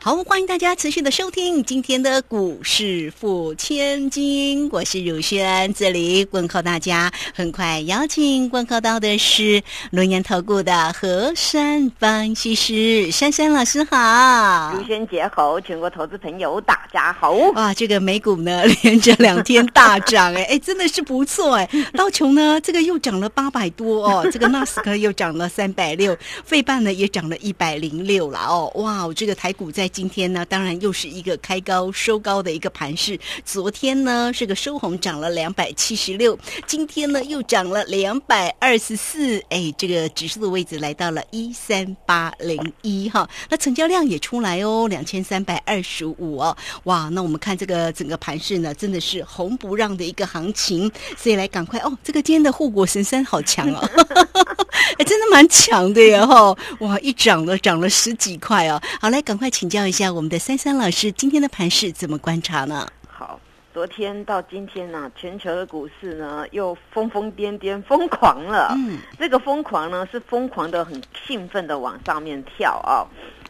好，欢迎大家持续的收听今天的股市付千金，我是汝轩，这里问候大家。很快邀请问候到的是龙岩投顾的何山分析师珊珊老师好，汝轩节好，全国投资朋友大家好。哇，这个美股呢连着两天大涨，哎 哎，真的是不错哎。道琼呢这个又涨了八百多哦，这个纳斯克又涨了三百六，费半呢也涨了一百零六了哦。哇，这个台股在今天呢，当然又是一个开高收高的一个盘势。昨天呢是个收红，涨了两百七十六，今天呢又涨了两百二十四。哎，这个指数的位置来到了一三八零一哈。那成交量也出来哦，两千三百二十五哦。哇，那我们看这个整个盘势呢，真的是红不让的一个行情。所以来赶快哦，这个今天的护国神山好强哦，哎，真的蛮强的呀哈。哇，一涨了涨了十几块哦。好，来赶快请教一下我们的三三老师，今天的盘势怎么观察呢？好，昨天到今天呢，全球的股市呢又疯疯癫癫、疯狂了。嗯，这个疯狂呢是疯狂的、很兴奋的往上面跳啊。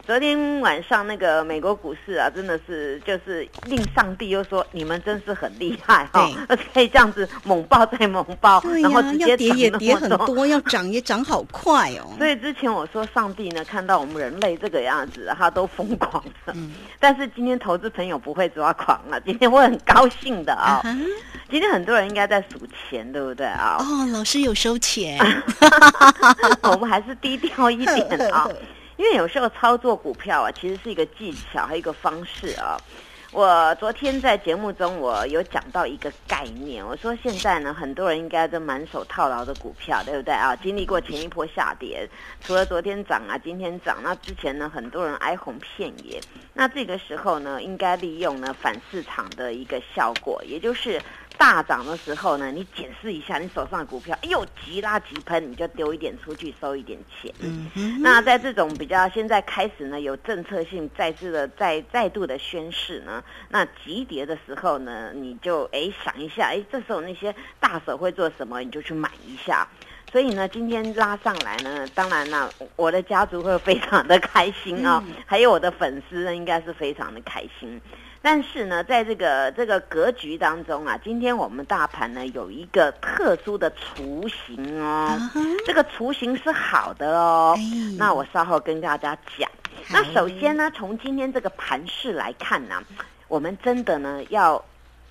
昨天晚上那个美国股市啊，真的是就是令上帝又说你们真是很厉害哈，而且 可以这样子猛爆再猛爆，然后直接跌也跌很多，要涨也涨好快哦。所以之前我说上帝呢，看到我们人类这个样子，他都疯狂了。但是今天投资朋友不会抓狂了，今天我很高兴的啊。今天很多人应该在数钱，对不对啊？哦，老师有收钱，我们还是低调一点啊。因为有时候操作股票啊，其实是一个技巧，还有一个方式啊。我昨天在节目中，我有讲到一个概念，我说现在呢，很多人应该都满手套牢的股票，对不对啊？经历过前一波下跌，除了昨天涨啊，今天涨，那之前呢，很多人哀鸿遍野。那这个时候呢，应该利用呢反市场的一个效果，也就是。大涨的时候呢，你检视一下你手上的股票，哎呦，急拉急喷，你就丢一点出去收一点钱。嗯那在这种比较现在开始呢，有政策性再次的再再度的宣示呢，那急跌的时候呢，你就哎想一下，哎，这时候那些大手会做什么，你就去买一下。所以呢，今天拉上来呢，当然啦，我的家族会非常的开心啊，还有我的粉丝呢，应该是非常的开心。但是呢，在这个这个格局当中啊，今天我们大盘呢有一个特殊的雏形哦，这个雏形是好的哦。那我稍后跟大家讲。那首先呢，从今天这个盘势来看呢，我们真的呢要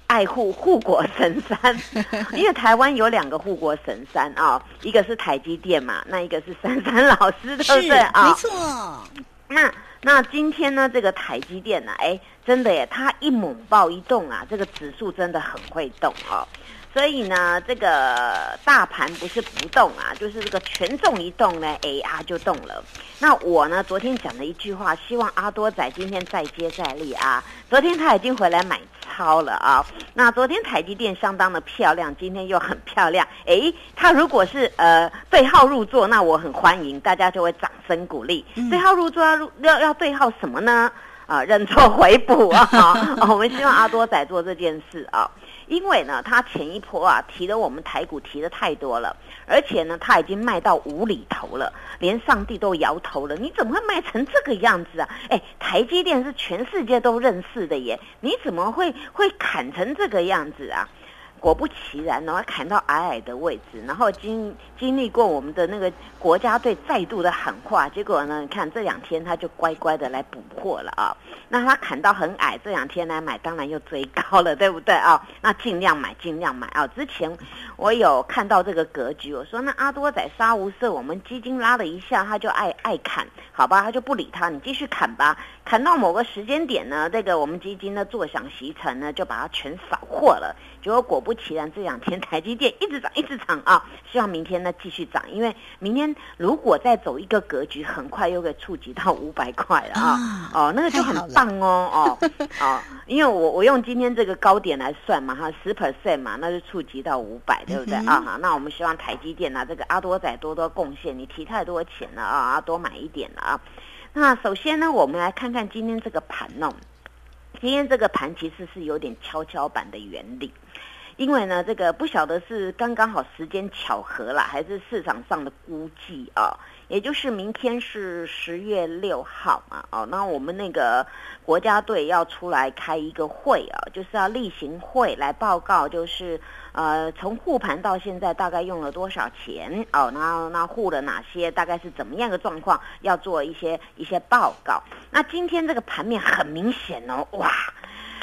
爱护护国神山，因为台湾有两个护国神山啊，一个是台积电嘛，那一个是珊珊老师，对不对啊？没错。那那今天呢，这个台积电呢，哎。真的耶，它一猛爆一动啊，这个指数真的很会动哦。所以呢，这个大盘不是不动啊，就是这个权重一动呢，哎啊就动了。那我呢，昨天讲了一句话，希望阿多仔今天再接再厉啊。昨天他已经回来买超了啊。那昨天台积电相当的漂亮，今天又很漂亮。哎，他如果是呃对号入座，那我很欢迎，大家就会掌声鼓励。对号入座要要要对号什么呢？啊，认错回补啊！我们希望阿多仔做这件事啊，因为呢，他前一波啊提的我们台股提的太多了，而且呢，他已经卖到无厘头了，连上帝都摇头了。你怎么会卖成这个样子啊？哎，台积电是全世界都认识的耶，你怎么会会砍成这个样子啊？果不其然，然后砍到矮矮的位置，然后经经历过我们的那个国家队再度的喊话，结果呢，你看这两天他就乖乖的来补货了啊。那他砍到很矮，这两天来买，当然又追高了，对不对啊？那尽量买，尽量买啊。之前我有看到这个格局，我说那阿多仔杀无赦，我们基金拉了一下，他就爱爱砍，好吧，他就不理他，你继续砍吧。砍到某个时间点呢，这个我们基金呢坐享其成呢，就把它全扫货了。结果果不其然，这两天台积电一直涨，一直涨啊！希望明天呢继续涨，因为明天如果再走一个格局，很快又会触及到 五百块了啊！哦，那个就很棒哦哦 哦，因为我我用今天这个高点来算嘛哈，十 percent 嘛，那就触及到五百，对不对啊？哈，那我们希望台积电呢，这个阿多仔多多贡献，你提太多钱了啊，多买一点了啊！那首先呢，我们来看看今天这个盘哦。今天这个盘其实是有点跷跷板的原理，因为呢，这个不晓得是刚刚好时间巧合了，还是市场上的估计啊。也就是明天是十月六号嘛，哦，那我们那个国家队要出来开一个会啊，就是要例行会来报告，就是呃，从护盘到现在大概用了多少钱哦，然后那护了哪些，大概是怎么样的状况，要做一些一些报告。那今天这个盘面很明显哦，哇！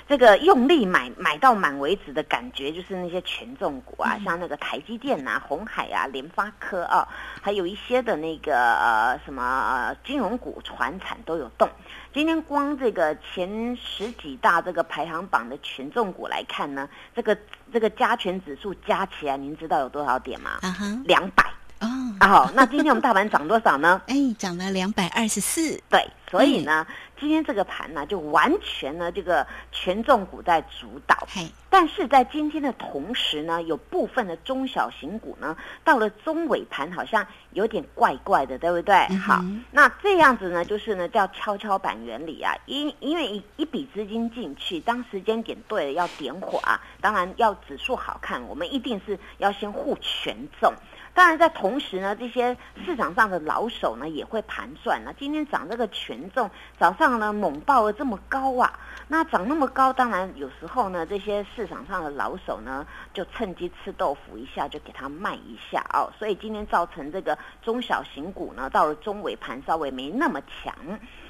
这个用力买买到满为止的感觉，就是那些权重股啊，像那个台积电啊、红海啊、联发科啊，还有一些的那个呃什么金融股、船产都有动。今天光这个前十几大这个排行榜的权重股来看呢，这个这个加权指数加起来，您知道有多少点吗？啊哈，两百。哦，好，那今天我们大盘涨多少呢？哎，涨了两百二十四。对，所以呢，今天这个盘呢，就完全呢，这个权重股在主导。嘿，但是在今天的同时呢，有部分的中小型股呢，到了中尾盘好像有点怪怪的，对不对？好，那这样子呢，就是呢叫跷跷板原理啊。因因为一一笔资金进去，当时间点对了，要点火啊。当然要指数好看，我们一定是要先护权重。当然，在同时呢，这些市场上的老手呢也会盘算了。今天涨这个权重，早上呢猛爆了这么高啊，那涨那么高，当然有时候呢，这些市场上的老手呢就趁机吃豆腐一下，就给它卖一下哦。所以今天造成这个中小型股呢，到了中尾盘稍微没那么强，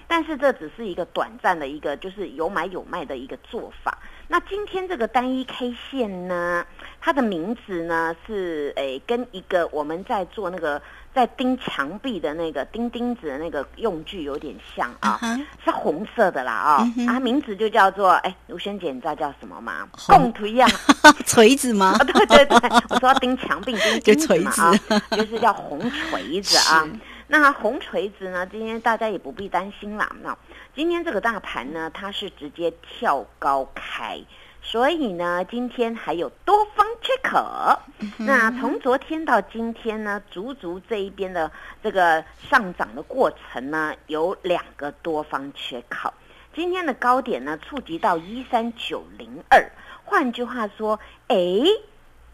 但是这只是一个短暂的一个，就是有买有卖的一个做法。那今天这个单一 K 线呢，它的名字呢是诶，跟一个我们在做那个在钉墙壁的那个钉钉子的那个用具有点像啊，是红色的啦啊，啊名字就叫做诶，卢萱姐，你知道叫什么吗？共一样，锤子吗？对对对，我说钉墙壁钉 钉子嘛啊，就是叫红锤子啊。那红锤子呢，今天大家也不必担心啦，那。今天这个大盘呢，它是直接跳高开，所以呢，今天还有多方缺口。那从昨天到今天呢，足足这一边的这个上涨的过程呢，有两个多方缺口。今天的高点呢，触及到一三九零二，换句话说，哎。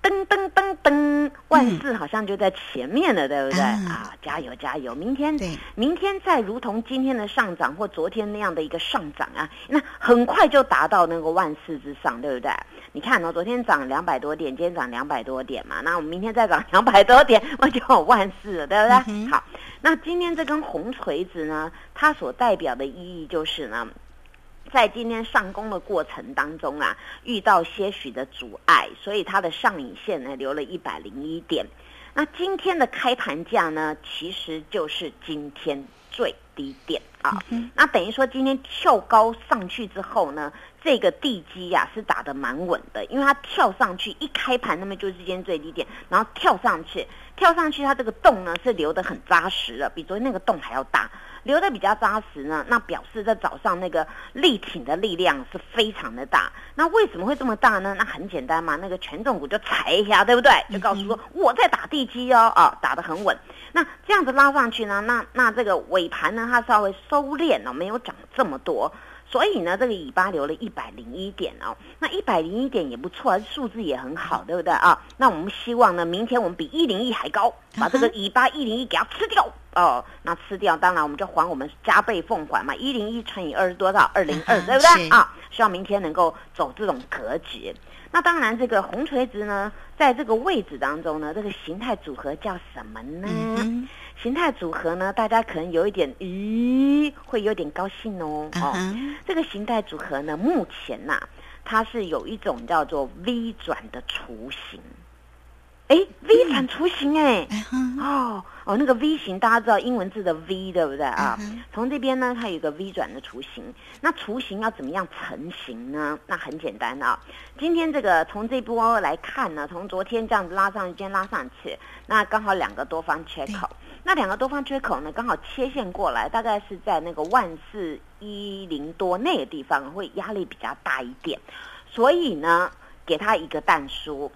噔噔噔噔，万事好像就在前面了，对不对啊？加油加油！明天，明天再如同今天的上涨或昨天那样的一个上涨啊，那很快就达到那个万事之上，对不对？你看哦，昨天涨两百多点，今天涨两百多点嘛，那我们明天再涨两百多点，那就有万事了，对不对？好，那今天这根红锤子呢，它所代表的意义就是呢。在今天上攻的过程当中啊，遇到些许的阻碍，所以它的上影线呢留了一百零一点。那今天的开盘价呢，其实就是今天最低点啊。那等于说今天跳高上去之后呢，这个地基呀是打得蛮稳的，因为它跳上去一开盘，那么就是今天最低点，然后跳上去，跳上去它这个洞呢是留得很扎实的，比昨天那个洞还要大。留的比较扎实呢，那表示在早上那个力挺的力量是非常的大。那为什么会这么大呢？那很简单嘛，那个权重股就踩一下，对不对？就告诉说我在打地基哦，啊，打得很稳。那这样子拉上去呢，那那这个尾盘呢，它稍微收敛了，没有涨这么多。所以呢，这个尾巴留了一百零一点哦，那一百零一点也不错，数字也很好，对不对啊？那我们希望呢，明天我们比一零一还高，把这个尾巴一零一给它吃掉哦。那吃掉，当然我们就还我们加倍奉还嘛，一零一乘以二是多少？二零二，对不对啊？希望明天能够走这种格局。那当然，这个红锤子呢，在这个位置当中呢，这个形态组合叫什么呢？形态组合呢，大家可能有一点，咦，会有点高兴哦。哦，这个形态组合呢，目前呐，它是有一种叫做 V 转的雏形。哎，V 转雏形哎，哦哦，那个 V 型大家知道英文字的 V 对不对啊？从这边呢，它有一个 V 转的雏形。那雏形要怎么样成型呢？那很简单啊。今天这个从这波来看呢，从昨天这样子拉上去，今天拉上去，那刚好两个多方缺口。那两个多方缺口呢，刚好切线过来，大概是在那个万四一零多那个地方，会压力比较大一点。所以呢，给它一个淡书，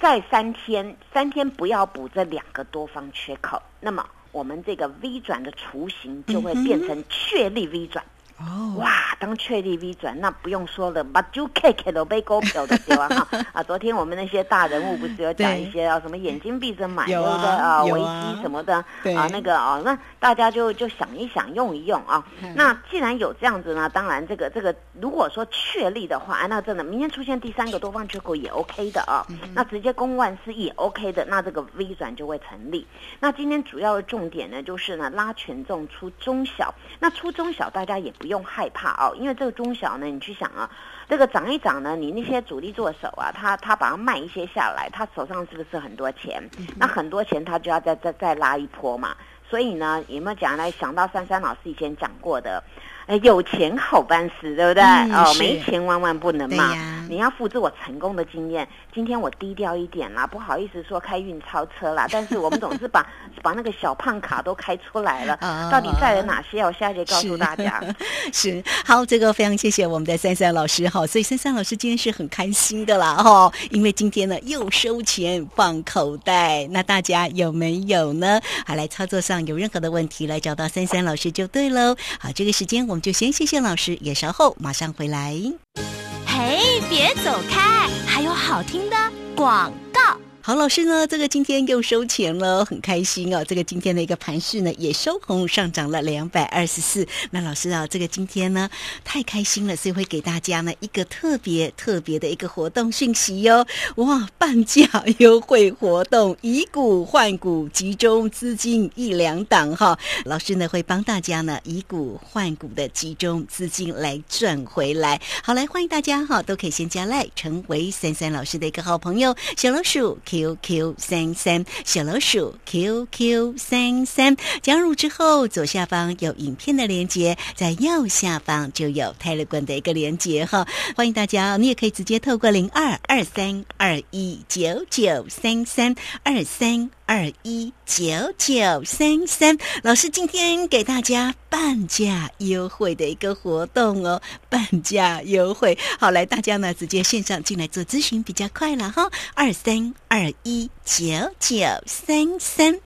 在三天，三天不要补这两个多方缺口，那么我们这个 V 转的雏形就会变成确立 V 转。哦，哇，当确立 V 转，那不用说了，把就 K K 都被勾票的对吧？哈啊，昨天我们那些大人物不是有讲一些啊，什么眼睛闭着买，对不对啊？危机什么的啊，那个啊，那大家就就想一想，用一用啊。嗯那既然有这样子呢，当然这个这个，如果说确立的话，啊那真的明天出现第三个多方缺口也 OK 的啊。嗯那直接攻万事也 OK 的，那这个 V 转就会成立。那今天主要的重点呢，就是呢拉权重出中小。那出中小大家也不用害怕哦，因为这个中小呢，你去想啊，这个涨一涨呢，你那些主力做手啊，他他把它卖一些下来，他手上是不是很多钱？那很多钱他就要再再再拉一波嘛。所以呢，有没有讲来想到珊珊老师以前讲过的？哎，有钱好办事，对不对？哦，没钱万万不能嘛。你要复制我成功的经验。今天我低调一点啦，不好意思说开运钞车啦，但是我们总是把 把那个小胖卡都开出来了，啊到底载了哪些？我下节告诉大家。是 好，这个非常谢谢我们的珊珊老师哈，所以珊珊老师今天是很开心的啦哈，因为今天呢又收钱放口袋，那大家有没有呢？好，来操作上有任何的问题，来找到珊珊老师就对喽。好，这个时间我们就先谢谢老师，也稍后马上回来。嘿，别走开，还有好听的广。好，老师呢，这个今天又收钱了，很开心哦。这个今天的一个盘势呢，也收红，上涨了两百二十四。那老师啊，这个今天呢，太开心了，所以会给大家呢一个特别特别的一个活动讯息哟、哇，半价优惠活动，以股换股，集中资金一两档哈。老师呢会帮大家呢以股换股的集中资金来赚回来。好，来欢迎大家哈，都可以先加赖，成为珊珊老师的一个好朋友，小老鼠 QQ 三三，小老鼠 QQ 三三，加入之后左下方有影片的连接，在右下方就有泰勒管的一个连接哈，欢迎大家，你也可以直接透过零二二三二一九九三三二三。二一九九三三，老师今天给大家半价优惠的一个活动哦，半价优惠，好来大家呢直接线上进来做咨询比较快了哈，二三二一九九三三。